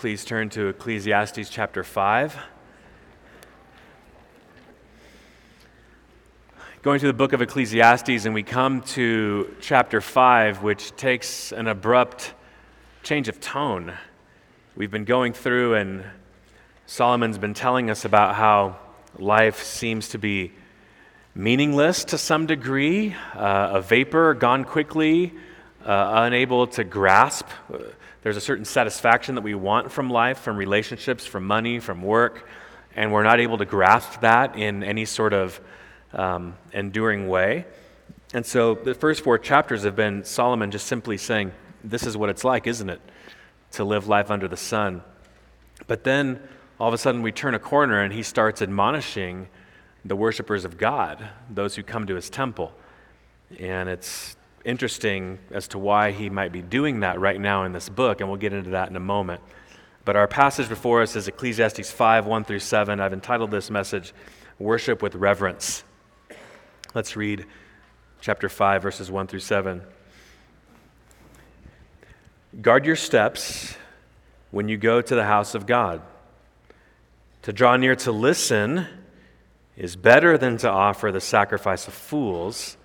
please turn to Ecclesiastes chapter 5. Going to the book of Ecclesiastes, and we come to chapter 5, which takes an abrupt change of tone. We've been going through, and Solomon's been telling us about how life seems to be meaningless to some degree, uh, a vapor gone quickly, uh, unable to grasp. There's a certain satisfaction that we want from life, from relationships, from money, from work, and we're not able to grasp that in any sort of um, enduring way. And so the first four chapters have been Solomon just simply saying, This is what it's like, isn't it? To live life under the sun. But then all of a sudden we turn a corner and he starts admonishing the worshipers of God, those who come to his temple. And it's interesting as to why he might be doing that right now in this book, and we'll get into that in a moment. But our passage before us is Ecclesiastes 5 1 through 7. I've entitled this message, Worship with Reverence. Let's read chapter 5, verses 1 through 7. Guard your steps when you go to the house of God. To draw near to listen is better than to offer the sacrifice of fools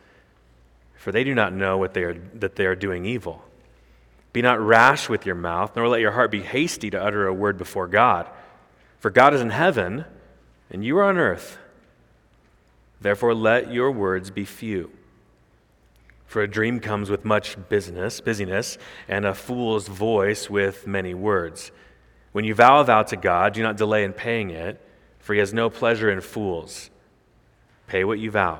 for they do not know what they are, that they are doing evil. Be not rash with your mouth, nor let your heart be hasty to utter a word before God. For God is in heaven, and you are on earth. Therefore, let your words be few. For a dream comes with much business, busyness, and a fool's voice with many words. When you vow a vow to God, do not delay in paying it, for he has no pleasure in fools. Pay what you vow.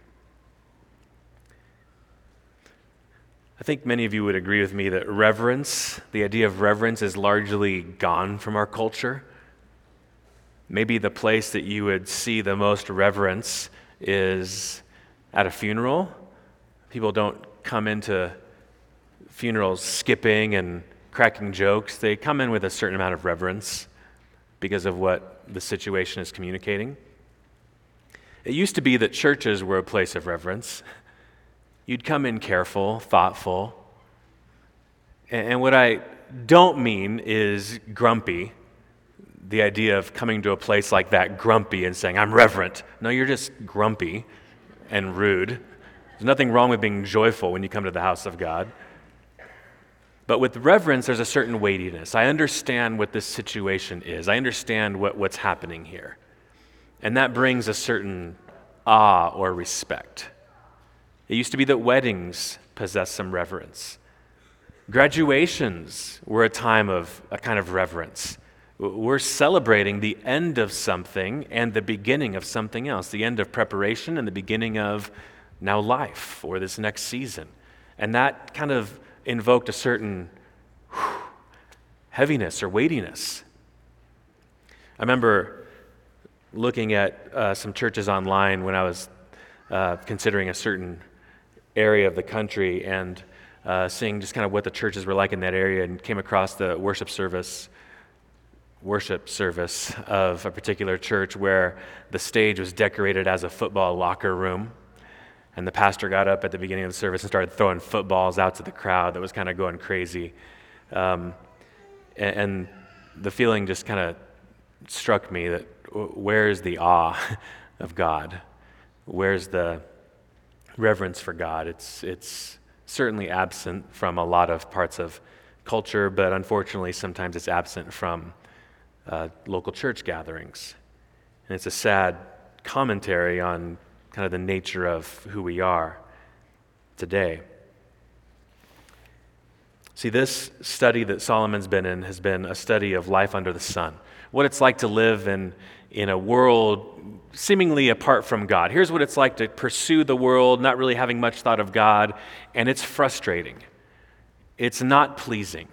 I think many of you would agree with me that reverence, the idea of reverence, is largely gone from our culture. Maybe the place that you would see the most reverence is at a funeral. People don't come into funerals skipping and cracking jokes, they come in with a certain amount of reverence because of what the situation is communicating. It used to be that churches were a place of reverence. You'd come in careful, thoughtful. And what I don't mean is grumpy, the idea of coming to a place like that grumpy and saying, I'm reverent. No, you're just grumpy and rude. There's nothing wrong with being joyful when you come to the house of God. But with reverence, there's a certain weightiness. I understand what this situation is, I understand what, what's happening here. And that brings a certain awe or respect. It used to be that weddings possessed some reverence. Graduations were a time of a kind of reverence. We're celebrating the end of something and the beginning of something else, the end of preparation and the beginning of now life or this next season. And that kind of invoked a certain heaviness or weightiness. I remember looking at uh, some churches online when I was uh, considering a certain area of the country and uh, seeing just kind of what the churches were like in that area and came across the worship service worship service of a particular church where the stage was decorated as a football locker room. And the pastor got up at the beginning of the service and started throwing footballs out to the crowd that was kind of going crazy. Um, and, and the feeling just kind of struck me that where's the awe of god? Where's the reverence for God. It's, it's certainly absent from a lot of parts of culture, but unfortunately, sometimes it's absent from uh, local church gatherings. And it's a sad commentary on kind of the nature of who we are today. See, this study that Solomon's been in has been a study of life under the sun, what it's like to live in, in a world seemingly apart from God. Here's what it's like to pursue the world, not really having much thought of God, and it's frustrating. It's not pleasing.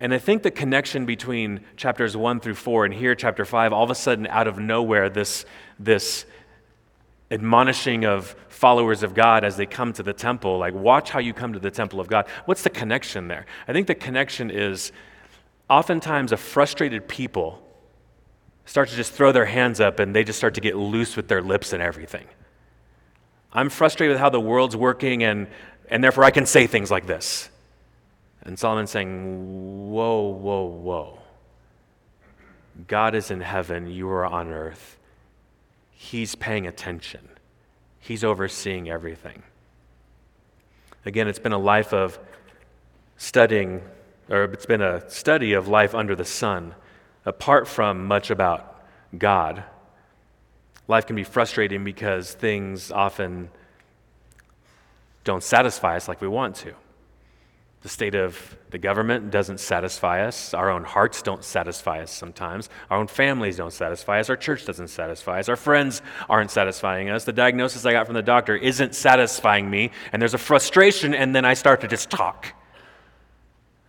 And I think the connection between chapters 1 through 4 and here, chapter 5, all of a sudden, out of nowhere, this, this admonishing of followers of God as they come to the temple. Like, watch how you come to the temple of God. What's the connection there? I think the connection is oftentimes a frustrated people start to just throw their hands up and they just start to get loose with their lips and everything. I'm frustrated with how the world's working, and, and therefore I can say things like this. And Solomon's saying, Whoa, whoa, whoa. God is in heaven, you are on earth. He's paying attention, He's overseeing everything. Again, it's been a life of studying, or it's been a study of life under the sun, apart from much about God. Life can be frustrating because things often don't satisfy us like we want to. The state of the government doesn't satisfy us. Our own hearts don't satisfy us sometimes. Our own families don't satisfy us. Our church doesn't satisfy us. Our friends aren't satisfying us. The diagnosis I got from the doctor isn't satisfying me. And there's a frustration, and then I start to just talk.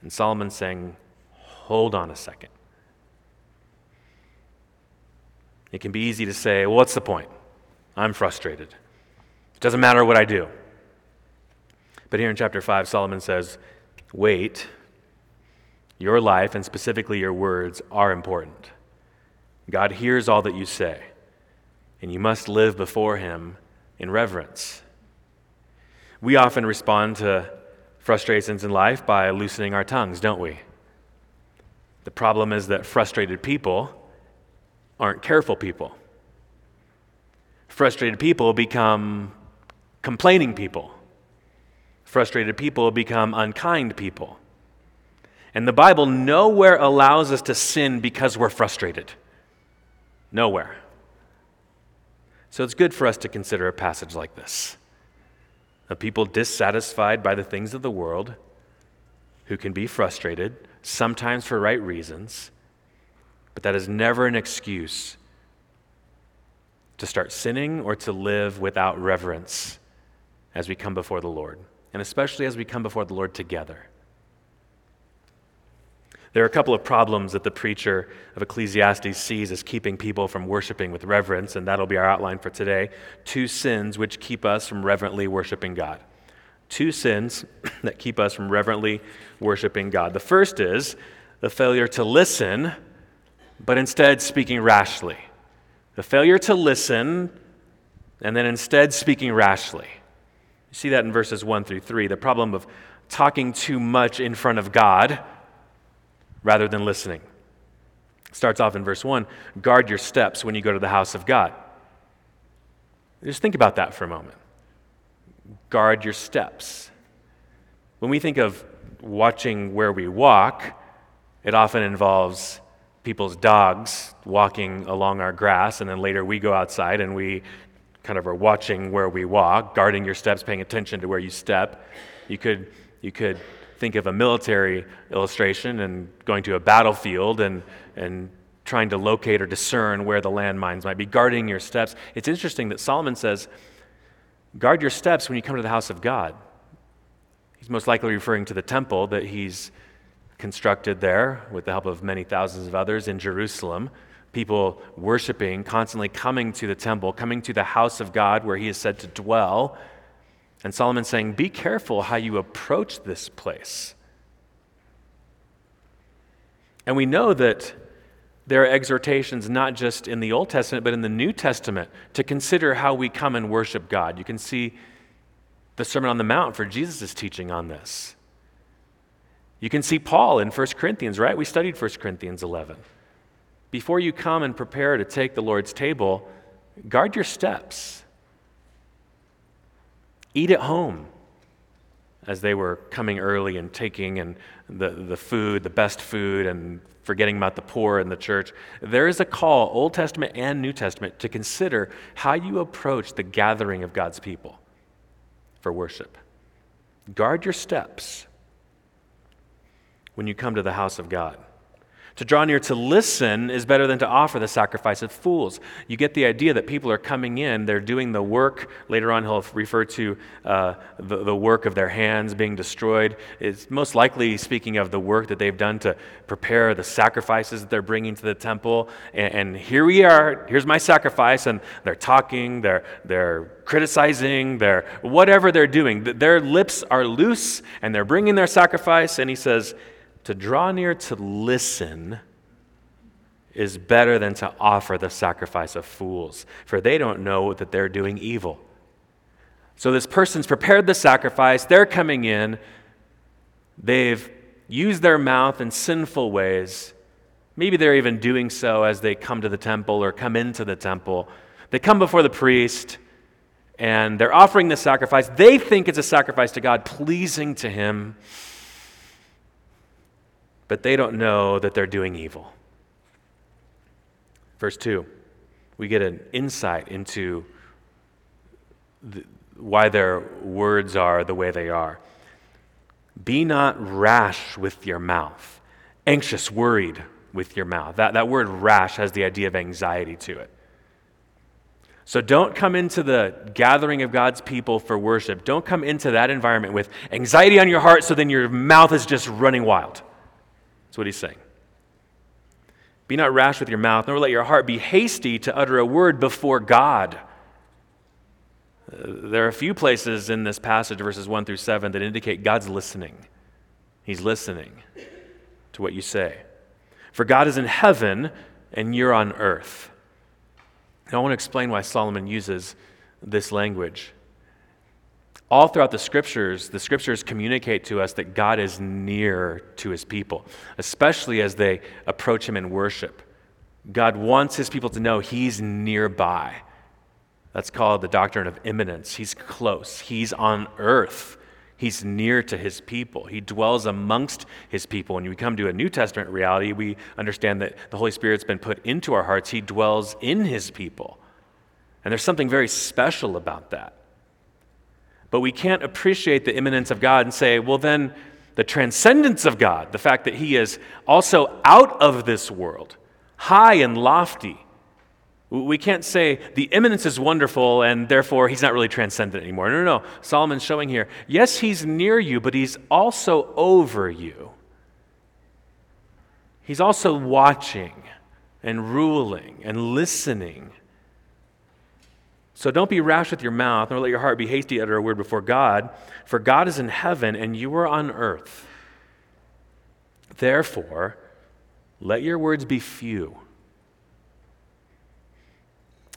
And Solomon's saying, hold on a second. It can be easy to say, well, what's the point? I'm frustrated. It doesn't matter what I do. But here in chapter 5, Solomon says, Wait, your life and specifically your words are important. God hears all that you say, and you must live before Him in reverence. We often respond to frustrations in life by loosening our tongues, don't we? The problem is that frustrated people aren't careful people. Frustrated people become complaining people. Frustrated people become unkind people. And the Bible nowhere allows us to sin because we're frustrated. Nowhere. So it's good for us to consider a passage like this of people dissatisfied by the things of the world who can be frustrated, sometimes for right reasons, but that is never an excuse to start sinning or to live without reverence as we come before the Lord and especially as we come before the Lord together. There are a couple of problems that the preacher of Ecclesiastes sees as keeping people from worshiping with reverence, and that'll be our outline for today. Two sins which keep us from reverently worshiping God. Two sins that keep us from reverently worshiping God. The first is the failure to listen, but instead speaking rashly. The failure to listen, and then instead speaking rashly. You see that in verses 1 through 3. The problem of talking too much in front of God rather than listening. starts off in verse 1 guard your steps when you go to the house of God. Just think about that for a moment. Guard your steps. When we think of watching where we walk, it often involves people's dogs walking along our grass, and then later we go outside and we kind of are watching where we walk, guarding your steps, paying attention to where you step. You could, you could think of a military illustration and going to a battlefield and, and trying to locate or discern where the landmines might be, guarding your steps. It's interesting that Solomon says, guard your steps when you come to the house of God. He's most likely referring to the temple that he's constructed there with the help of many thousands of others in Jerusalem people worshiping, constantly coming to the temple, coming to the house of God where he is said to dwell. And Solomon saying, Be careful how you approach this place. And we know that there are exhortations not just in the Old Testament, but in the New Testament to consider how we come and worship God. You can see the Sermon on the Mount for Jesus' teaching on this. You can see Paul in 1 Corinthians, right? We studied 1 Corinthians 11. Before you come and prepare to take the Lord's table, guard your steps. Eat at home as they were coming early and taking and the, the food, the best food, and forgetting about the poor in the church. There is a call, Old Testament and New Testament, to consider how you approach the gathering of God's people for worship. Guard your steps when you come to the house of God. To draw near to listen is better than to offer the sacrifice of fools. You get the idea that people are coming in, they're doing the work. Later on, he'll refer to uh, the, the work of their hands being destroyed. It's most likely speaking of the work that they've done to prepare the sacrifices that they're bringing to the temple. And, and here we are, here's my sacrifice. And they're talking, they're, they're criticizing, they're whatever they're doing. Their lips are loose and they're bringing their sacrifice. And he says, to draw near to listen is better than to offer the sacrifice of fools, for they don't know that they're doing evil. So this person's prepared the sacrifice, they're coming in, they've used their mouth in sinful ways. Maybe they're even doing so as they come to the temple or come into the temple. They come before the priest and they're offering the sacrifice. They think it's a sacrifice to God, pleasing to Him but they don't know that they're doing evil. Verse 2, we get an insight into the, why their words are the way they are. Be not rash with your mouth, anxious, worried with your mouth. That, that word rash has the idea of anxiety to it. So don't come into the gathering of God's people for worship. Don't come into that environment with anxiety on your heart so then your mouth is just running wild. That's what he's saying. Be not rash with your mouth, nor let your heart be hasty to utter a word before God. Uh, there are a few places in this passage, verses 1 through 7, that indicate God's listening. He's listening to what you say. For God is in heaven, and you're on earth. Now, I want to explain why Solomon uses this language. All throughout the scriptures, the scriptures communicate to us that God is near to his people, especially as they approach him in worship. God wants his people to know he's nearby. That's called the doctrine of immanence. He's close, he's on earth. He's near to his people. He dwells amongst his people. When we come to a New Testament reality, we understand that the Holy Spirit's been put into our hearts. He dwells in his people. And there's something very special about that. But we can't appreciate the immanence of God and say, well, then the transcendence of God, the fact that He is also out of this world, high and lofty. We can't say the immanence is wonderful and therefore he's not really transcendent anymore. No, no, no. Solomon's showing here yes, he's near you, but he's also over you. He's also watching and ruling and listening so don't be rash with your mouth, nor let your heart be hasty to utter a word before God, for God is in heaven and you are on earth. Therefore, let your words be few.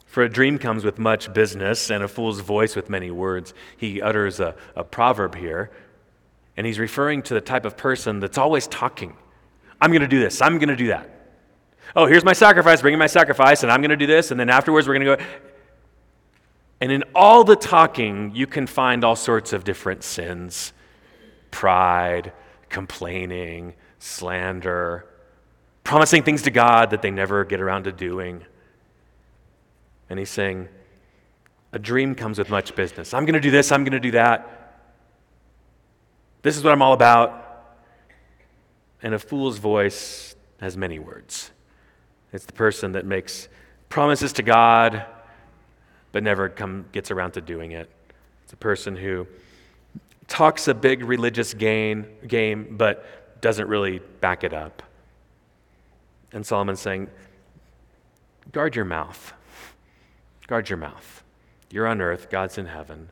For a dream comes with much business, and a fool's voice with many words. He utters a, a proverb here, and he's referring to the type of person that's always talking. I'm going to do this, I'm going to do that. Oh, here's my sacrifice, bringing my sacrifice, and I'm going to do this, and then afterwards we're going to go. And in all the talking, you can find all sorts of different sins pride, complaining, slander, promising things to God that they never get around to doing. And he's saying, a dream comes with much business. I'm going to do this, I'm going to do that. This is what I'm all about. And a fool's voice has many words. It's the person that makes promises to God but never come, gets around to doing it. It's a person who talks a big religious gain, game, but doesn't really back it up. And Solomon's saying, guard your mouth. Guard your mouth. You're on earth, God's in heaven.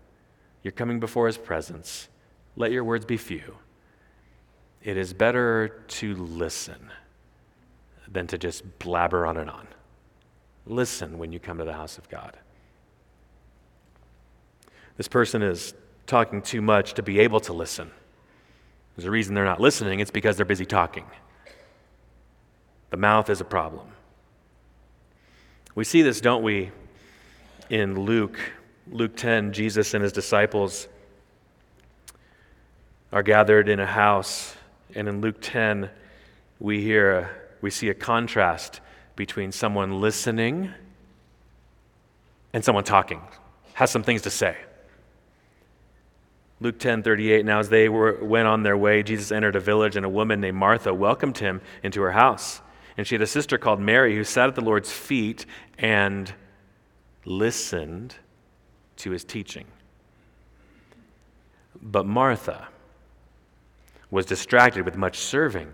You're coming before his presence. Let your words be few. It is better to listen than to just blabber on and on. Listen when you come to the house of God. This person is talking too much to be able to listen. There's a reason they're not listening, it's because they're busy talking. The mouth is a problem. We see this, don't we, in Luke. Luke 10, Jesus and his disciples are gathered in a house, and in Luke 10, we hear we see a contrast between someone listening and someone talking, has some things to say. Luke 10 38, now as they were, went on their way, Jesus entered a village, and a woman named Martha welcomed him into her house. And she had a sister called Mary who sat at the Lord's feet and listened to his teaching. But Martha was distracted with much serving.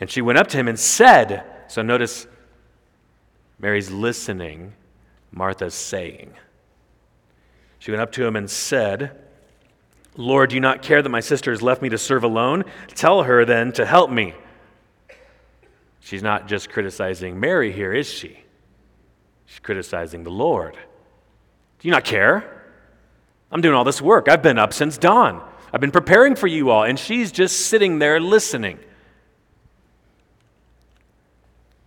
And she went up to him and said, So notice Mary's listening, Martha's saying. She went up to him and said, Lord, do you not care that my sister has left me to serve alone? Tell her then to help me. She's not just criticizing Mary here, is she? She's criticizing the Lord. Do you not care? I'm doing all this work. I've been up since dawn. I've been preparing for you all, and she's just sitting there listening.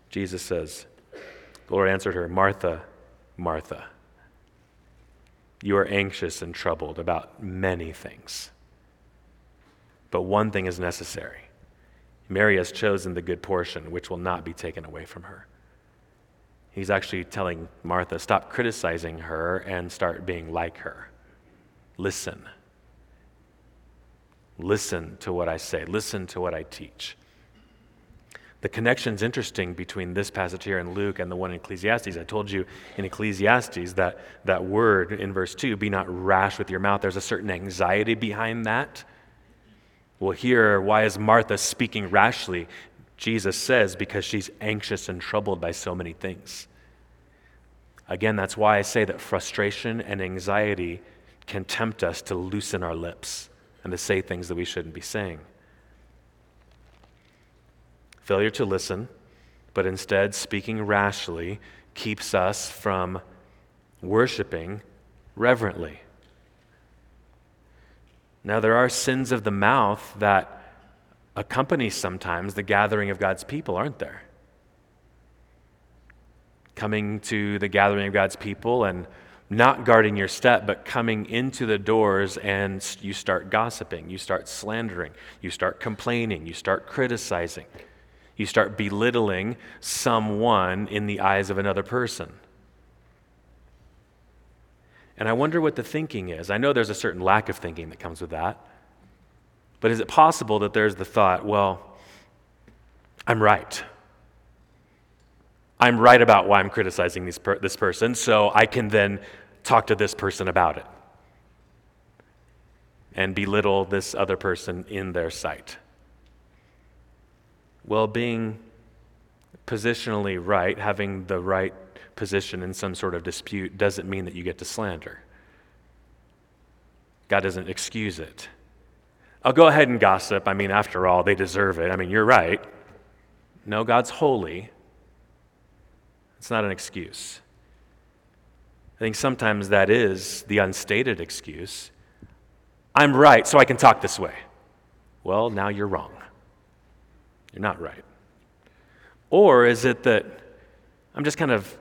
Jesus says, The Lord answered her, Martha, Martha, you are anxious and troubled about many things, but one thing is necessary. Mary has chosen the good portion, which will not be taken away from her. He's actually telling Martha, stop criticizing her and start being like her. Listen. Listen to what I say, listen to what I teach. The connection's interesting between this passage here in Luke and the one in Ecclesiastes. I told you in Ecclesiastes that that word in verse 2, be not rash with your mouth, there's a certain anxiety behind that. Well, here, why is Martha speaking rashly? Jesus says, because she's anxious and troubled by so many things. Again, that's why I say that frustration and anxiety can tempt us to loosen our lips and to say things that we shouldn't be saying. Failure to listen, but instead speaking rashly, keeps us from worshiping reverently. Now, there are sins of the mouth that accompany sometimes the gathering of God's people, aren't there? Coming to the gathering of God's people and not guarding your step, but coming into the doors and you start gossiping, you start slandering, you start complaining, you start criticizing, you start belittling someone in the eyes of another person. And I wonder what the thinking is. I know there's a certain lack of thinking that comes with that. But is it possible that there's the thought, well, I'm right. I'm right about why I'm criticizing per- this person, so I can then talk to this person about it and belittle this other person in their sight. Well, being positionally right, having the right position in some sort of dispute doesn't mean that you get to slander. God doesn't excuse it. I'll go ahead and gossip. I mean, after all, they deserve it. I mean, you're right. No, God's holy. It's not an excuse. I think sometimes that is the unstated excuse. I'm right, so I can talk this way. Well, now you're wrong. You're not right. Or is it that I'm just kind of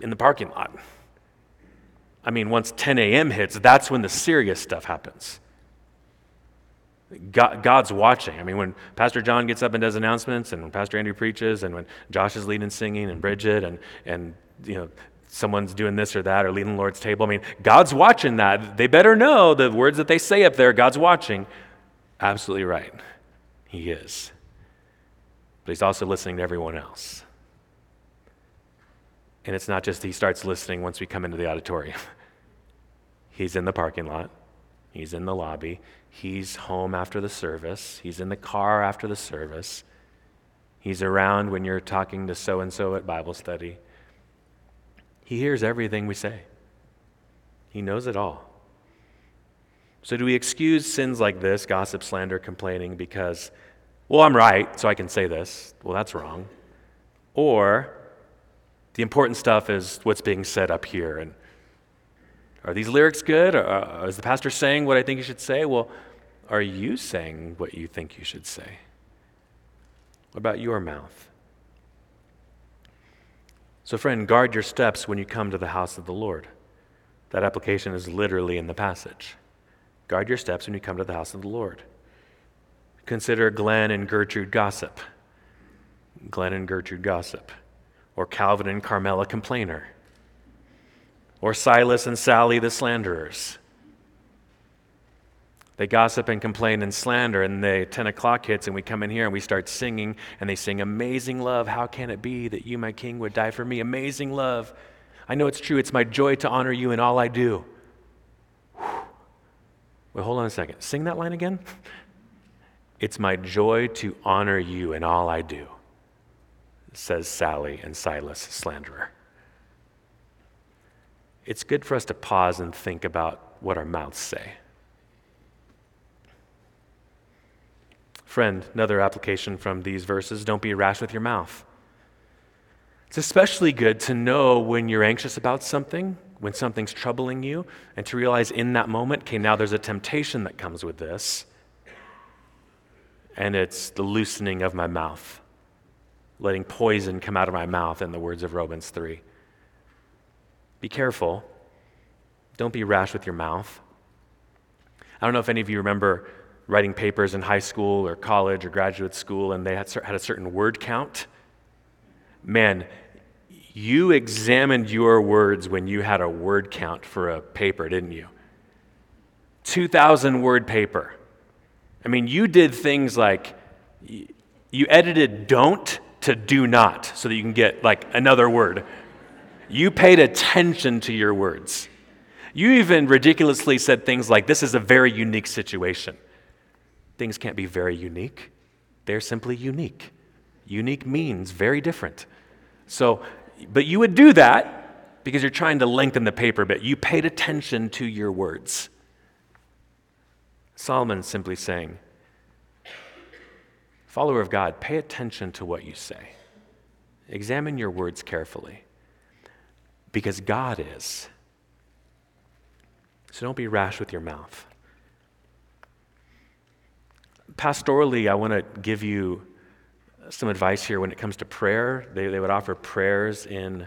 in the parking lot. I mean, once 10 a.m. hits, that's when the serious stuff happens. God, God's watching. I mean, when Pastor John gets up and does announcements, and when Pastor Andrew preaches, and when Josh is leading singing, and Bridget, and, and you know, someone's doing this or that, or leading the Lord's table, I mean, God's watching that. They better know the words that they say up there, God's watching. Absolutely right. He is. But He's also listening to everyone else. And it's not just he starts listening once we come into the auditorium. he's in the parking lot, he's in the lobby, he's home after the service, he's in the car after the service, he's around when you're talking to so and so at Bible study. He hears everything we say, he knows it all. So, do we excuse sins like this, gossip, slander, complaining, because, well, I'm right, so I can say this? Well, that's wrong. Or, the important stuff is what's being said up here. And are these lyrics good? Or, uh, is the pastor saying what I think he should say? Well, are you saying what you think you should say? What about your mouth? So, friend, guard your steps when you come to the house of the Lord. That application is literally in the passage. Guard your steps when you come to the house of the Lord. Consider Glenn and Gertrude gossip. Glenn and Gertrude gossip or Calvin and Carmela complainer, or Silas and Sally the slanderers. They gossip and complain and slander, and the 10 o'clock hits, and we come in here and we start singing, and they sing, Amazing love, how can it be that you, my king, would die for me? Amazing love. I know it's true. It's my joy to honor you in all I do. Wait, hold on a second. Sing that line again. It's my joy to honor you in all I do, says Sally and Silas, slanderer. It's good for us to pause and think about what our mouths say. Friend, another application from these verses don't be rash with your mouth. It's especially good to know when you're anxious about something, when something's troubling you, and to realize in that moment, okay, now there's a temptation that comes with this, and it's the loosening of my mouth, letting poison come out of my mouth, in the words of Romans 3. Be careful. Don't be rash with your mouth. I don't know if any of you remember writing papers in high school or college or graduate school, and they had, a certain word count. Man, you examined your words when you had a word count for a paper, didn't you? 2,000 word paper. I mean, you did things like you edited don't to do not so that you can get like another word. You paid attention to your words. You even ridiculously said things like, This is a very unique situation. Things can't be very unique, they're simply unique. Unique means very different. So, but you would do that because you're trying to lengthen the paper bit. You paid attention to your words. Solomon's simply saying, Follower of God, pay attention to what you say. Examine your words carefully because God is. So don't be rash with your mouth pastorally, I want to give you some advice here when it comes to prayer. They, they would offer prayers in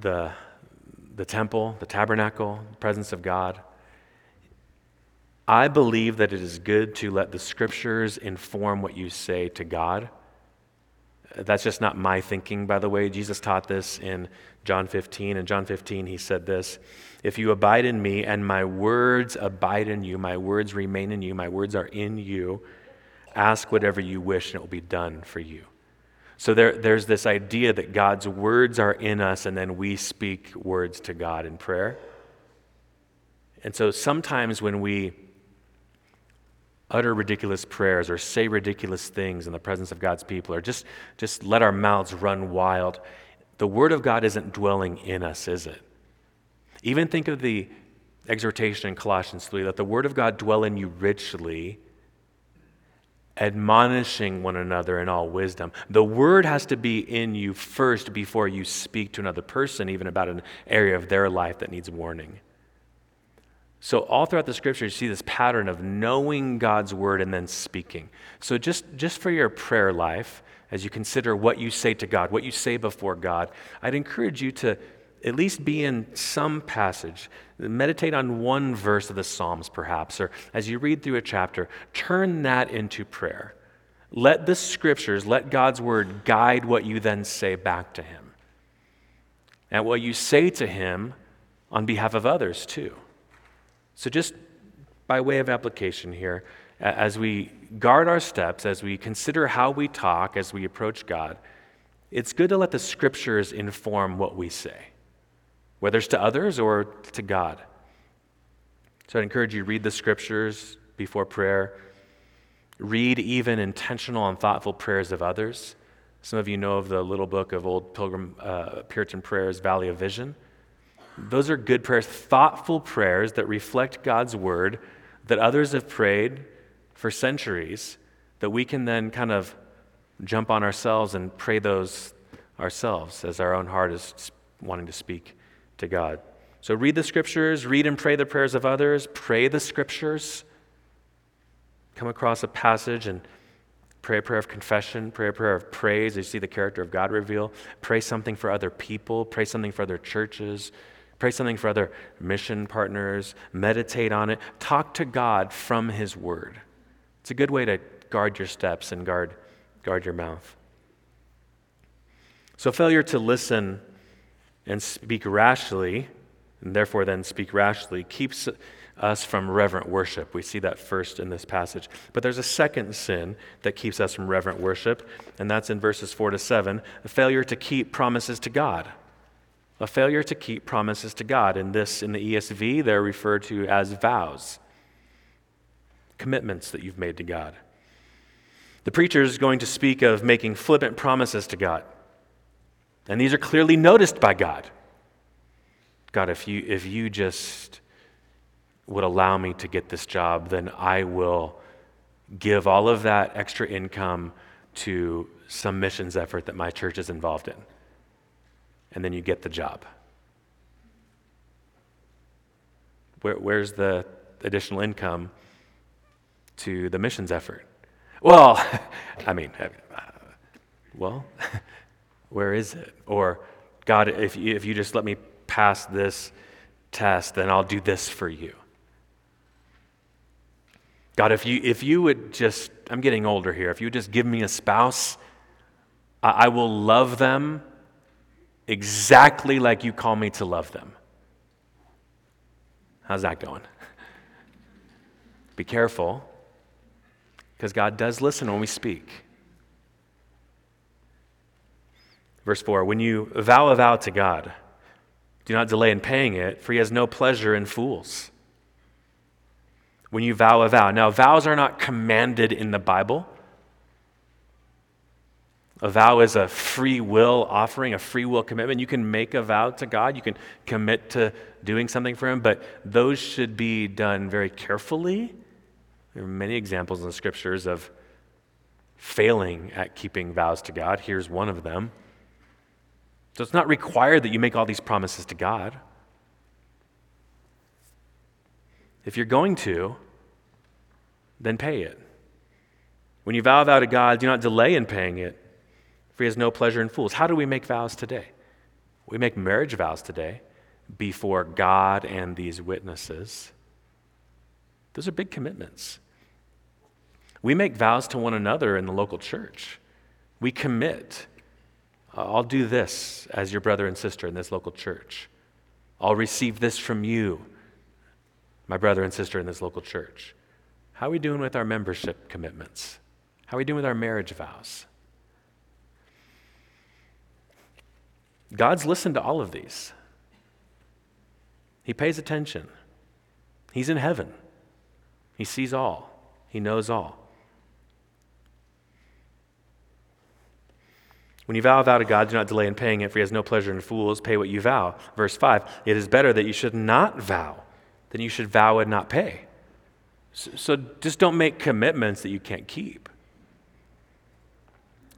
the, the temple, the tabernacle, the presence of God. I believe that it is good to let the scriptures inform what you say to God. That's just not my thinking, by the way. Jesus taught this in John 15. In John 15, he said this If you abide in me and my words abide in you, my words remain in you, my words are in you, ask whatever you wish and it will be done for you. So there, there's this idea that God's words are in us and then we speak words to God in prayer. And so sometimes when we utter ridiculous prayers or say ridiculous things in the presence of God's people or just, just let our mouths run wild, the Word of God isn't dwelling in us, is it? Even think of the exhortation in Colossians 3 let the Word of God dwell in you richly, admonishing one another in all wisdom. The Word has to be in you first before you speak to another person, even about an area of their life that needs warning. So, all throughout the scripture, you see this pattern of knowing God's word and then speaking. So, just, just for your prayer life, as you consider what you say to God, what you say before God, I'd encourage you to at least be in some passage. Meditate on one verse of the Psalms, perhaps, or as you read through a chapter, turn that into prayer. Let the scriptures, let God's word guide what you then say back to Him. And what you say to Him on behalf of others, too. So, just by way of application here, as we guard our steps, as we consider how we talk, as we approach God, it's good to let the scriptures inform what we say, whether it's to others or to God. So, I'd encourage you to read the scriptures before prayer. Read even intentional and thoughtful prayers of others. Some of you know of the little book of old Pilgrim uh, Puritan prayers, Valley of Vision. Those are good prayers, thoughtful prayers that reflect God's word that others have prayed for centuries, that we can then kind of jump on ourselves and pray those ourselves as our own heart is wanting to speak to God. So read the scriptures, read and pray the prayers of others, pray the scriptures. Come across a passage and pray a prayer of confession, pray a prayer of praise as you see the character of God reveal. Pray something for other people, pray something for other churches, Pray something for other mission partners. Meditate on it. Talk to God from His Word. It's a good way to guard your steps and guard, guard your mouth. So, failure to listen and speak rashly, and therefore then speak rashly, keeps us from reverent worship. We see that first in this passage. But there's a second sin that keeps us from reverent worship, and that's in verses 4 to 7 a failure to keep promises to God. A failure to keep promises to God. In this, in the ESV, they're referred to as vows, commitments that you've made to God. The preacher is going to speak of making flippant promises to God. And these are clearly noticed by God. God, if you, if you just would allow me to get this job, then I will give all of that extra income to some missions effort that my church is involved in. And then you get the job. Where, where's the additional income to the missions effort? Well, I mean, uh, well, where is it? Or, God, if you, if you just let me pass this test, then I'll do this for you. God, if you, if you would just, I'm getting older here, if you would just give me a spouse, I, I will love them exactly like you call me to love them. How's that going? Be careful, because God does listen when we speak. Verse 4 When you vow a vow to God, do not delay in paying it, for he has no pleasure in fools when you vow a vow. Now, vows are not commanded in the Bible. A vow is a free will offering, a free will commitment. You can make a vow to God, you can commit to doing something for Him, but those should be done very carefully. There are many examples in the scriptures of failing at keeping vows to God. Here's one of them. So it's not required that you make all these promises to God. If you're going to, then pay it. When you vow a vow to God, do not delay in paying it, for he has no pleasure in fools. How do we make vows today? We make marriage vows today before God and these witnesses. Those are big commitments. We make vows to one another in the local church. We commit. I'll do this as your brother and sister in this local church. I'll receive this from you, my brother and sister in this local church. How are we doing with our membership commitments? How are we doing with our marriage vows? God's listened to all of these. He pays attention. He's in heaven. He sees all. He knows all. When you vow a vow to God, do not delay in paying it, for he has no pleasure in fools. Pay what you vow. Verse 5 It is better that you should not vow than you should vow and not pay. So just don't make commitments that you can't keep.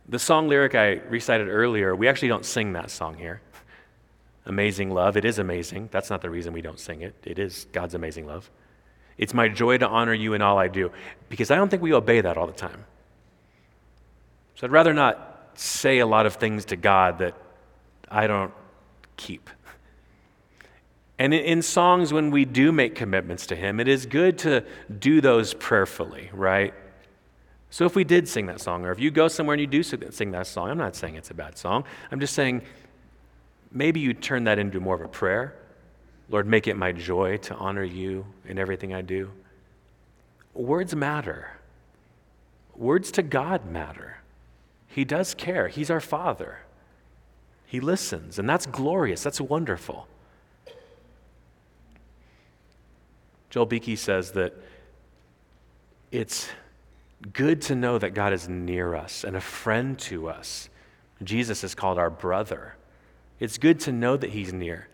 The song lyric I recited earlier, we actually don't sing that song here. Amazing love. It is amazing. That's not the reason we don't sing it. It is God's amazing love. It's my joy to honor you in all I do, because I don't think we obey that all the time. So I'd rather not say a lot of things to God that I don't keep. And in songs, when we do make commitments to Him, it is good to do those prayerfully, right? So if we did sing that song, or if you go somewhere and you do sing that song, I'm not saying it's a bad song. I'm just saying maybe you turn that into more of a prayer. Lord, make it my joy to honor you in everything I do. Words matter. Words to God matter. He does care. He's our Father. He listens, and that's glorious. That's wonderful. Joel Beeke says that it's good to know that God is near us and a friend to us. Jesus is called our brother. It's good to know that He's near.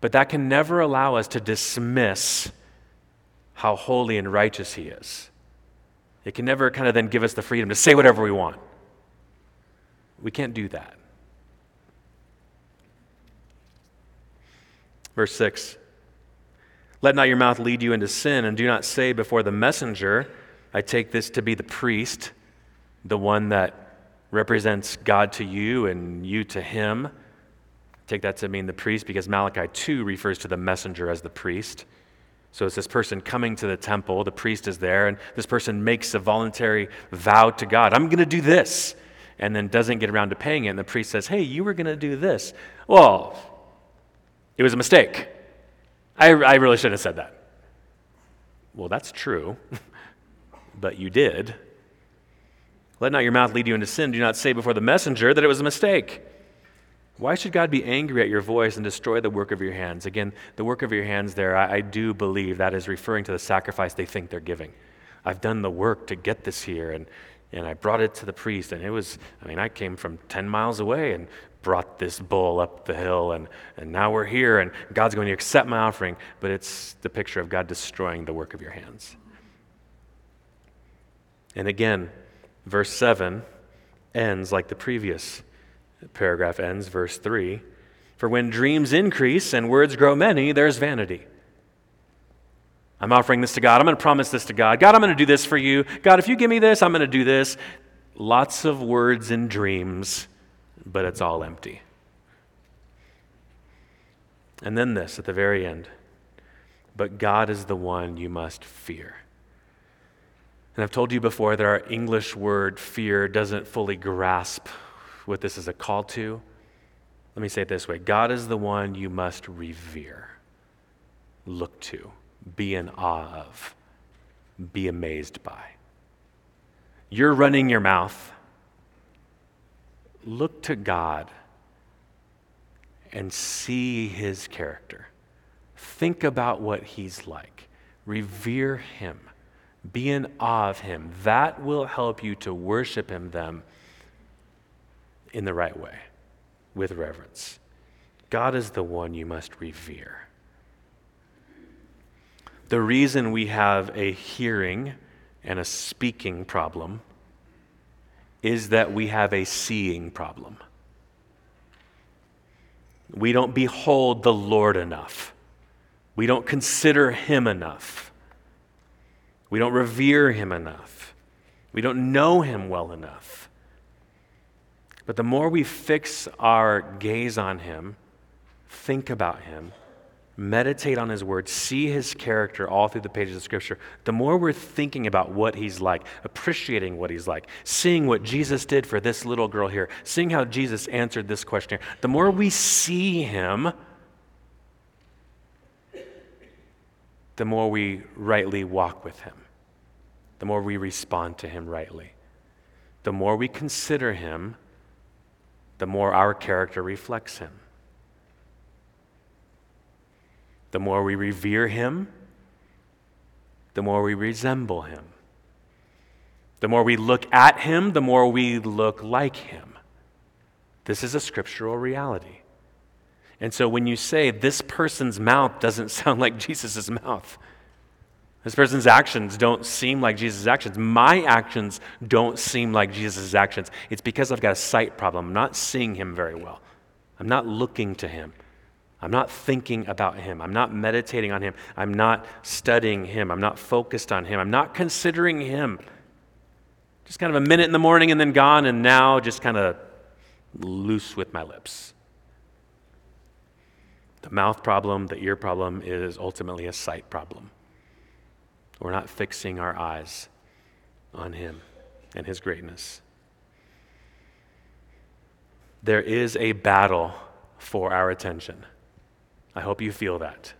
But that can never allow us to dismiss how holy and righteous He is. It can never kind of then give us the freedom to say whatever we want. We can't do that. Verse 6 let not your mouth lead you into sin, and do not say before the messenger, I take this to be the priest, the one that represents God to you and you to him. I Take that to mean the priest because Malachi 2 refers to the messenger as the priest. So it's this person coming to the temple, the priest is there, and this person makes a voluntary vow to God I'm going to do this, and then doesn't get around to paying it. And the priest says, Hey, you were going to do this. Well, It was a mistake. I, I really shouldn't have said that. Well, that's true, but you did. Let not your mouth lead you into sin. Do not say before the messenger that it was a mistake. Why should God be angry at your voice and destroy the work of your hands? Again, the work of your hands there, I, I, do believe that is referring to the sacrifice they think they're giving. I've done the work to get this here, and, and I brought it to the priest, and it was, I mean, I came from 10 miles away and brought this bull up the hill, and, and now we're here, and God's going to accept my offering. But it's the picture of God destroying the work of your hands. And again, verse 7 ends like the previous paragraph ends, verse 3 For when dreams increase and words grow many, there's vanity. I'm offering this to God. I'm going to promise this to God. God, I'm going to do this for you. God, if you give me this, I'm going to do this. Lots of words and dreams, but it's all empty. And then this at the very end. But God is the one you must fear. And I've told you before that our English word fear doesn't fully grasp what this is a call to. Let me say it this way God is the one you must revere, look to, be in awe of, be amazed by. You're running your mouth. Look to God and see his character. Think about what he's like. Revere him. Be in awe of him. That will help you to worship him then in the right way, with reverence. God is the one you must revere. The reason we have a hearing and a speaking problem is that we have a seeing problem. We don't behold the Lord enough. We don't consider Him enough. We don't revere Him enough. We don't know Him well enough. But the more we fix our gaze on Him, think about Him, meditate on His Word, see His character all through the pages of Scripture, the more we're thinking about what He's like, appreciating what He's like, seeing what Jesus did for this little girl here, seeing how Jesus answered this question, here, the more we see Him, the more we rightly walk with Him, the more we respond to Him rightly, the more we consider Him the more our character reflects him. The more we revere him, the more we resemble him. The more we look at him, the more we look like him. This is a scriptural reality. And so when you say this person's mouth doesn't sound like Jesus' mouth, this person's actions don't seem like Jesus' actions. My actions don't seem like Jesus' actions. It's because I've got a sight problem. I'm not seeing him very well. I'm not looking to him. I'm not thinking about him. I'm not meditating on him. I'm not studying him. I'm not focused on him. I'm not considering him. Just kind of a minute in the morning and then gone, and now just kind of loose with my lips. The mouth problem, the ear problem is ultimately a sight problem. We're not fixing our eyes on Him and His greatness. There is a battle for our attention. I hope you feel that.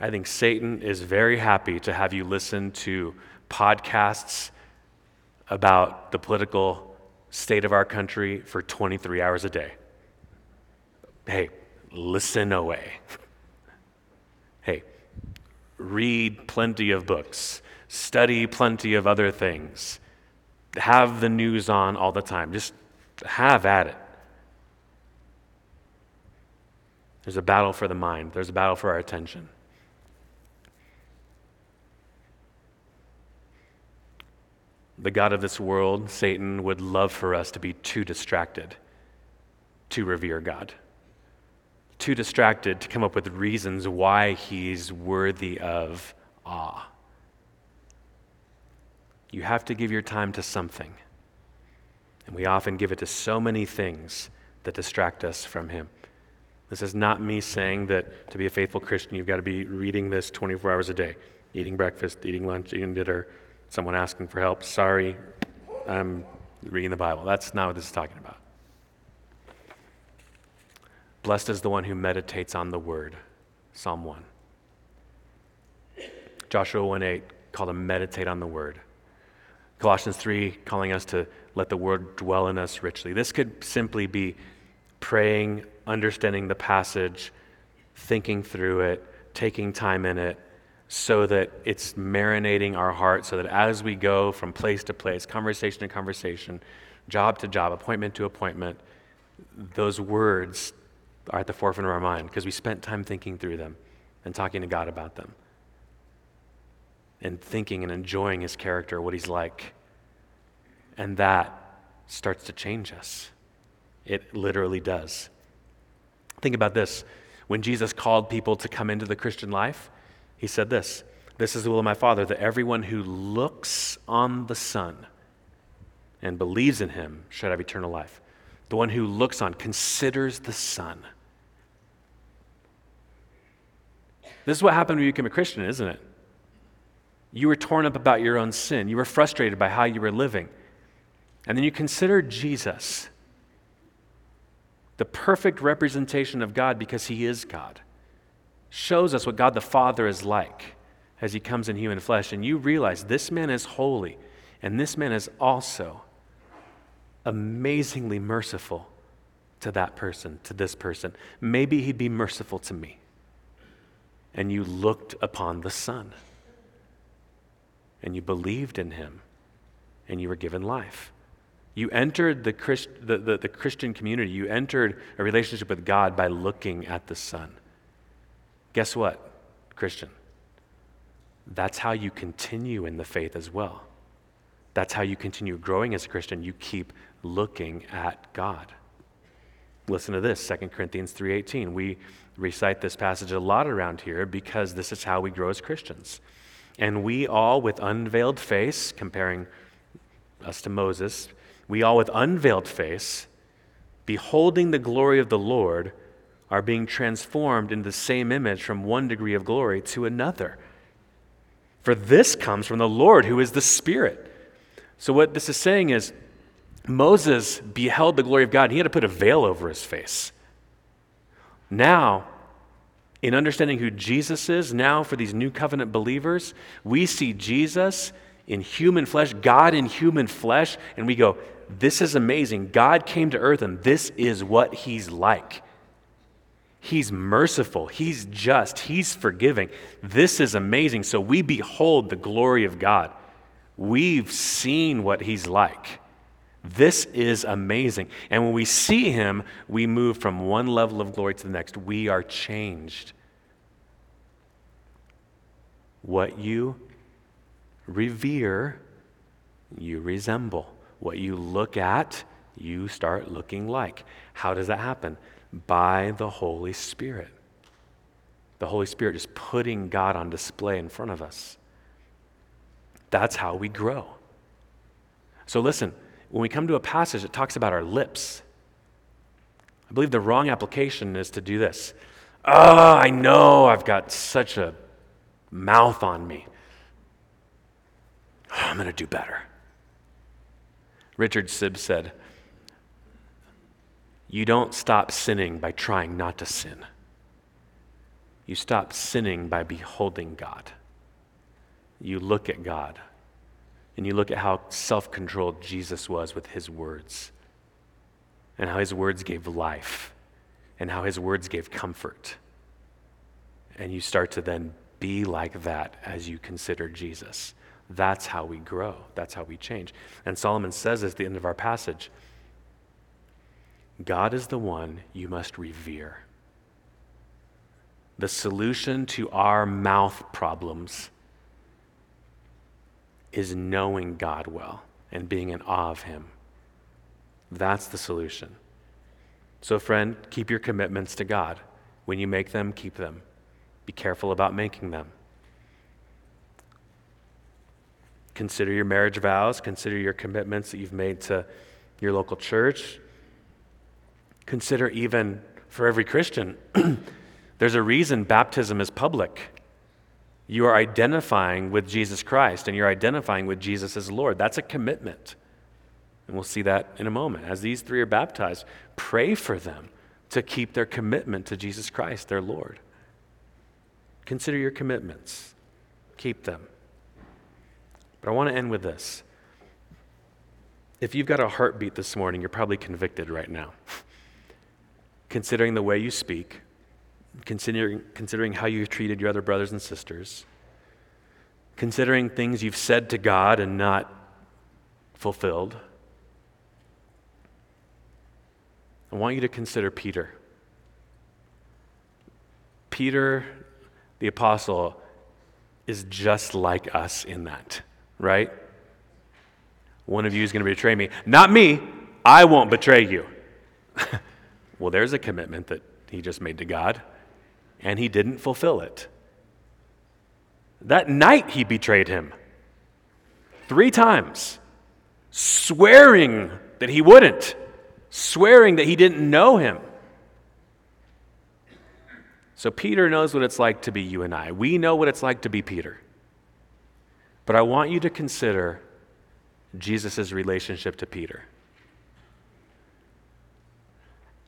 I think Satan is very happy to have you listen to podcasts about the political state of our country for 23 hours a day. Hey, listen away. hey, read plenty of books, study plenty of other things, have the news on all the time. Just have at it. There's a battle for the mind, there's a battle for our attention. The God of this world, Satan, would love for us to be too distracted to revere God too distracted to come up with reasons why he's worthy of awe. You have to give your time to something. And we often give it to so many things that distract us from him. This is not me saying that to be a faithful Christian, you've got to be reading this 24 hours a day, eating breakfast, eating lunch, eating dinner, someone asking for help. Sorry, I'm reading the Bible. That's not what this is talking about. Blessed is the one who meditates on the word. Psalm 1. Joshua 1 8 called to meditate on the word. Colossians 3 calling us to let the word dwell in us richly. This could simply be praying, understanding the passage, thinking through it, taking time in it, so that it's marinating our heart, so that as we go from place to place, conversation to conversation, job to job, appointment to appointment, those words are at the forefront of our mind because we spent time thinking through them and talking to God about them and thinking and enjoying his character, what he's like. And that starts to change us. It literally does. Think about this. When Jesus called people to come into the Christian life, he said this This is the will of my Father, that everyone who looks on the Son and believes in him should have eternal life. The one who looks on, considers the Son. This is what happened when you became a Christian, isn't it? You were torn up about your own sin. You were frustrated by how you were living. And then you considered Jesus, the perfect representation of God because he is God. Shows us what God the Father is like as he comes in human flesh. And you realize this man is holy, and this man is also amazingly merciful to that person, to this person. Maybe he'd be merciful to me. And you looked upon the Son, and you believed in him, and you were given life. You entered the, Christ, the, the, the, Christian community, you entered a relationship with God by looking at the Son. Guess what, Christian? That's how you continue in the faith as well. That's how you continue growing as a Christian. You keep looking at God. Listen to this, 2 Corinthians 3:18. We recite this passage a lot around here because this is how we grow as Christians. And we all with unveiled face, comparing us to Moses, we all with unveiled face, beholding the glory of the Lord, are being transformed into the same image from one degree of glory to another. For this comes from the Lord, who is the Spirit. So, what this is saying is, Moses beheld the glory of God, and he had to put a veil over his face. Now, in understanding who Jesus is, now for these new covenant believers, we see Jesus in human flesh, God in human flesh, and we go, This is amazing. God came to earth, and this is what he's like. He's merciful, he's just, he's forgiving. This is amazing. So we behold the glory of God. We've seen what he's like. This is amazing. And when we see him, we move from one level of glory to the next. We are changed. What you revere, you resemble. What you look at, you start looking like. How does that happen? By the Holy Spirit. The Holy Spirit is putting God on display in front of us. That's how we grow. So listen, when we come to a passage that talks about our lips, I believe the wrong application is to do this. Oh, I know I've got such a mouth on me. Oh, I'm going to do better. Richard Sibbes said, You don't stop sinning by trying not to sin. You stop sinning by beholding God. You look at God and you look at how self controlled Jesus was with his words, and how his words gave life, and how his words gave comfort. And you start to then be like that as you consider Jesus. That's how we grow, that's how we change. And Solomon says at the end of our passage God is the one you must revere. The solution to our mouth problems is knowing God well and being in awe of Him. That's the solution. So, friend, keep your commitments to God. When you make them, keep them. Be careful about making them. Consider your marriage vows, consider your commitments that you've made to your local church. Consider even for every Christian, there's a reason baptism is public. You are identifying with Jesus Christ and you're identifying with Jesus as Lord. That's a commitment. And we'll see that in a moment. As these three are baptized, pray for them to keep their commitment to Jesus Christ, their Lord. Consider your commitments, keep them. But I want to end with this. If you've got a heartbeat this morning, you're probably convicted right now. considering the way you speak, considering, considering how you've treated your other brothers and sisters, considering things you've said to God and not fulfilled. I want you to consider Peter. Peter, the apostle, is just like us in that, right? One of you is going to betray me. Not me. I won't betray you. well, there's a commitment that he just made to God, and he didn't fulfill it. That night, he betrayed him three times, swearing that he wouldn't, swearing that he didn't know him. So, Peter knows what it's like to be you and I. We know what it's like to be Peter. But I want you to consider Jesus' relationship to Peter.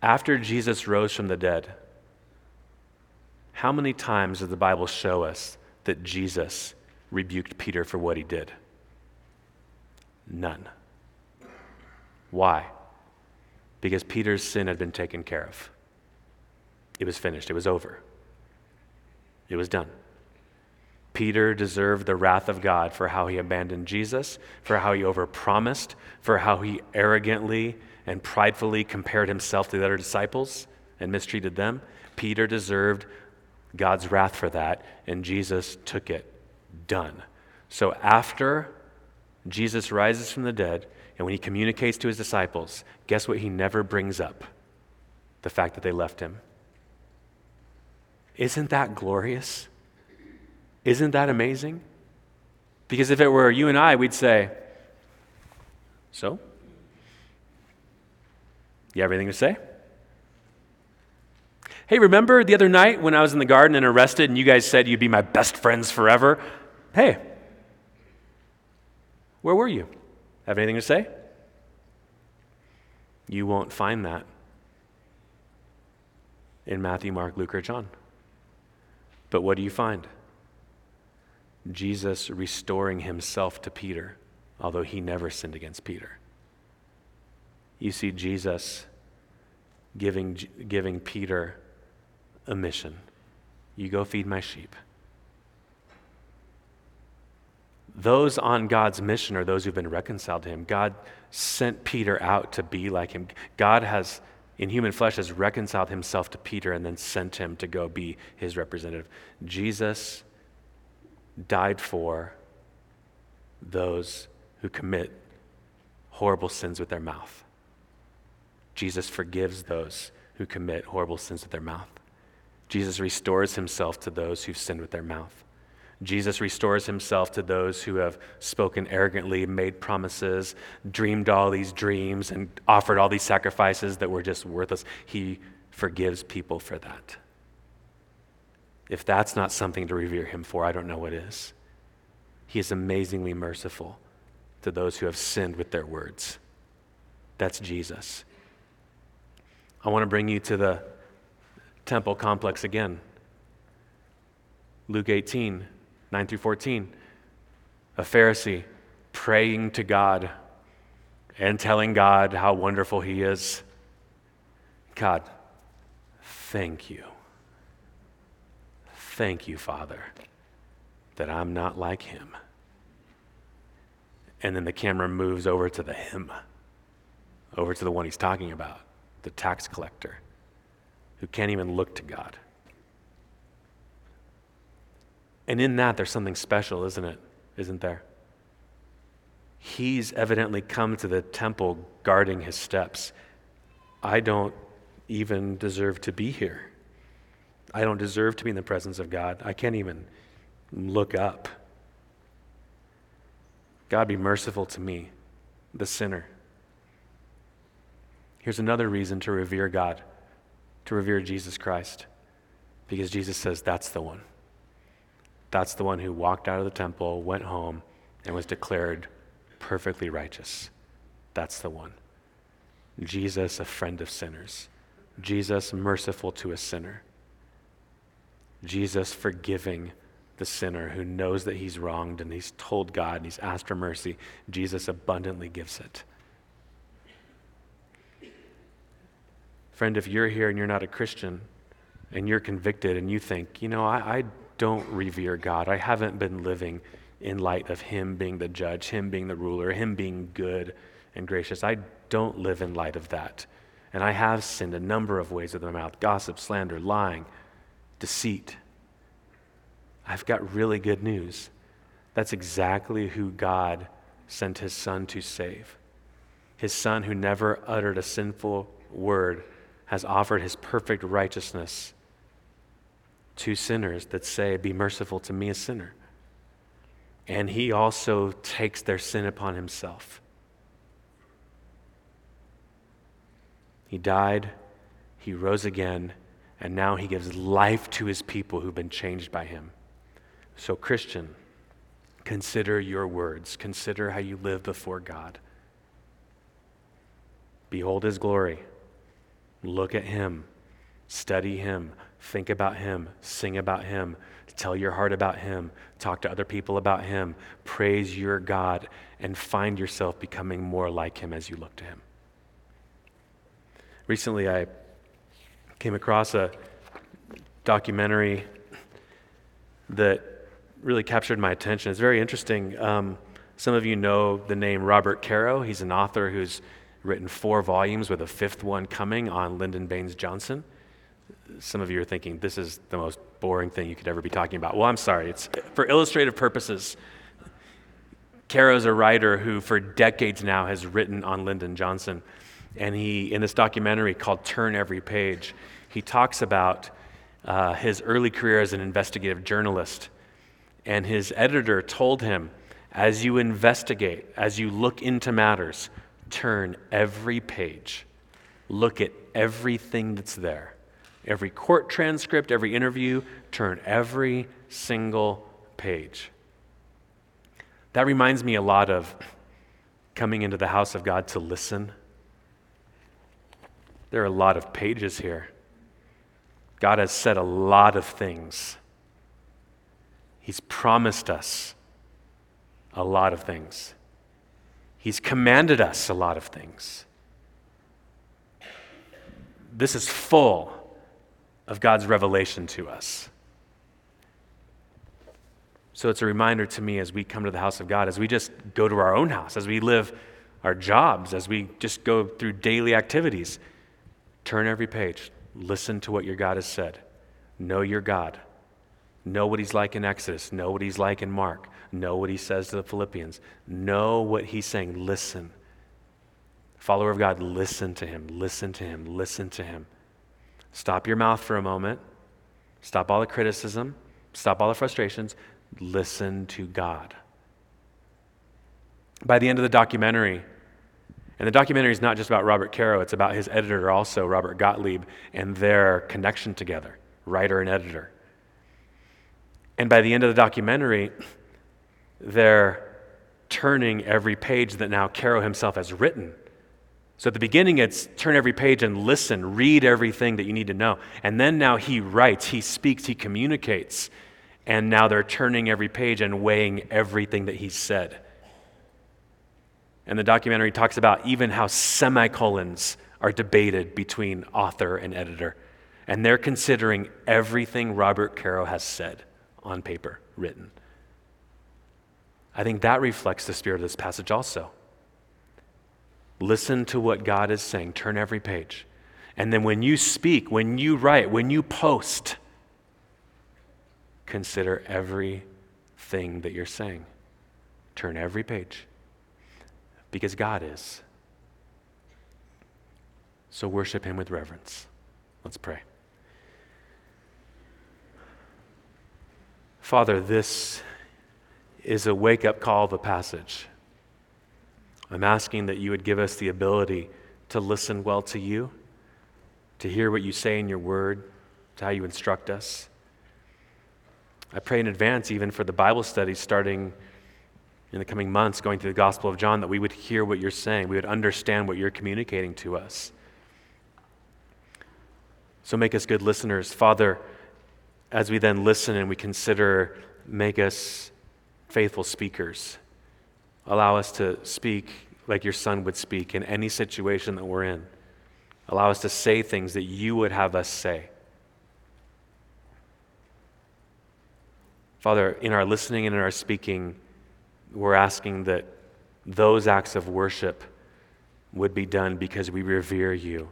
After Jesus rose from the dead, how many times does the Bible show us that Jesus rebuked Peter for what he did? None. Why? Because Peter's sin had been taken care of. It was finished, it was over, it was done. Peter deserved the wrath of God for how he abandoned Jesus, for how he overpromised, for how he arrogantly and pridefully compared himself to the other disciples and mistreated them. Peter deserved God's wrath for that, and Jesus took it. Done. So after Jesus rises from the dead, and when he communicates to his disciples, guess what he never brings up? The fact that they left him. Isn't that glorious? Isn't that amazing? Because if it were you and I, we'd say, So? You have anything to say? Hey, remember the other night when I was in the garden and arrested and you guys said you'd be my best friends forever? Hey, where were you? Have anything to say? You won't find that in Matthew, Mark, Luke, or John. But what do you find? Jesus restoring himself to Peter, although he never sinned against Peter. You see Jesus giving, giving Peter a mission you go feed my sheep. Those on God's mission are those who've been reconciled to him. God sent Peter out to be like him. God has, in human flesh, has reconciled himself to Peter and then sent him to go be his representative. Jesus died for those who commit horrible sins with their mouth. Jesus forgives those who commit horrible sins with their mouth. Jesus restores himself to those who've sinned with their mouth. Jesus restores himself to those who have spoken arrogantly, made promises, dreamed all these dreams, and offered all these sacrifices that were just worthless. He forgives people for that. If that's not something to revere him for, I don't know what is. He is amazingly merciful to those who have sinned with their words. That's Jesus. I want to bring you to the temple complex again. Luke 18, 9 through 14. A Pharisee praying to God and telling God how wonderful He is. God, thank you Thank you, Father, that I'm not like him. And then the camera moves over to the him, over to the one he's talking about, the tax collector, who can't even look to God. And in that, there's something special, isn't it? Isn't there? He's evidently come to the temple guarding his steps. I don't even deserve to be here. I don't deserve to be in the presence of God. I can't even look up. God, be merciful to me, the sinner. Here's another reason to revere God, to revere Jesus Christ, because Jesus says that's the one. That's the one who walked out of the temple, went home, and was declared perfectly righteous. That's the one. Jesus, a friend of sinners. Jesus merciful to a sinner. Jesus forgiving the sinner who knows that he's wronged and he's told God and he's asked for mercy. Jesus abundantly gives it. Friend, if you're here and you're not a Christian and you're convicted and you think, you know, I, I don't revere God, I haven't been living in light of Him being the judge, Him being the ruler, Him being good and gracious. I don't live in light of that. And I have sinned a number of ways with my mouth gossip, slander, lying, deceit. I've got really good news. That's exactly who God sent His Son to save. His Son, who never uttered a sinful word, has offered His perfect righteousness to sinners that say, Be merciful to me, a sinner and he also takes their sin upon himself. He died, he rose again, and now he gives life to his people who've been changed by him. So, Christian, consider your words, consider how you live before God. Behold his glory, look at him, study him, think about him, sing about him Tell your heart about Him. Talk to other people about Him. Praise your God and find yourself becoming more like Him as you look to Him. Recently, I came across a documentary that really captured my attention. It's very interesting. Um, some of you know the name Robert Caro. He's an author who's written four volumes with a fifth one coming on Lyndon Baines Johnson some of you are thinking this is the most boring thing you could ever be talking about. Well, I'm sorry. It's for illustrative purposes. Caro's a writer who, for decades now, has written on Lyndon Johnson. And he, in this documentary called Turn Every Page, he talks about uh, his early career as an investigative journalist. And his editor told him, as you investigate, as you look into matters, turn every page, look at everything that's there every court transcript, every interview, turn every single page. That reminds me a lot of coming into the house of God to listen. There are a lot of pages here. God has said a lot of things. He's promised us a lot of things. He's commanded us a lot of things. This is full of God's revelation to us. So it's a reminder to me as we come to the house of God, as we just go to our own house, as we live our jobs, as we just go through daily activities, turn every page, listen to what your God has said, know your God, know what He's like in Exodus, know what He's like in Mark, know what He says to the Philippians, know what He's saying, listen. Follower of God, listen to Him, listen to Him, listen to Him. Stop your mouth for a moment. Stop all the criticism. Stop all the frustrations. Listen to God. By the end of the documentary, and the documentary is not just about Robert Caro, it's about his editor also, Robert Gottlieb, and their connection together, writer and editor. And by the end of the documentary, they're turning every page that now Caro himself has written so at the beginning, it's turn every page and listen, read everything that you need to know. And then now he writes, he speaks, he communicates. And now they're turning every page and weighing everything that he said. And the documentary talks about even how semicolons are debated between author and editor. And they're considering everything Robert Caro has said on paper, written. I think that reflects the spirit of this passage also. Listen to what God is saying. Turn every page. And then when you speak, when you write, when you post, consider everything that you're saying. Turn every page. Because God is. So worship Him with reverence. Let's pray. Father, this is a wake up call of a passage. I'm asking that you would give us the ability to listen well to you, to hear what you say in your word, to how you instruct us. I pray in advance, even for the Bible studies starting in the coming months, going through the Gospel of John, that we would hear what you're saying, we would understand what you're communicating to us. So make us good listeners. Father, as we then listen and we consider, make us faithful speakers. Allow us to speak like your son would speak in any situation that we're in. Allow us to say things that you would have us say. Father, in our listening and in our speaking, we're asking that those acts of worship would be done because we revere you.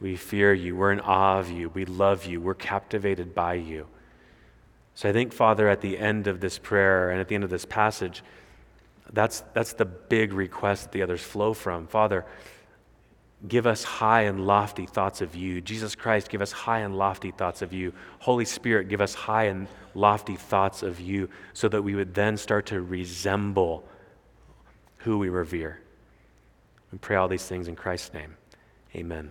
We fear you. We're in awe of you. We love you. We're captivated by you. So I think, Father, at the end of this prayer and at the end of this passage, that's, that's the big request that the others flow from. Father, give us high and lofty thoughts of you. Jesus Christ, give us high and lofty thoughts of you. Holy Spirit, give us high and lofty thoughts of you so that we would then start to resemble who we revere. We pray all these things in Christ's name. Amen.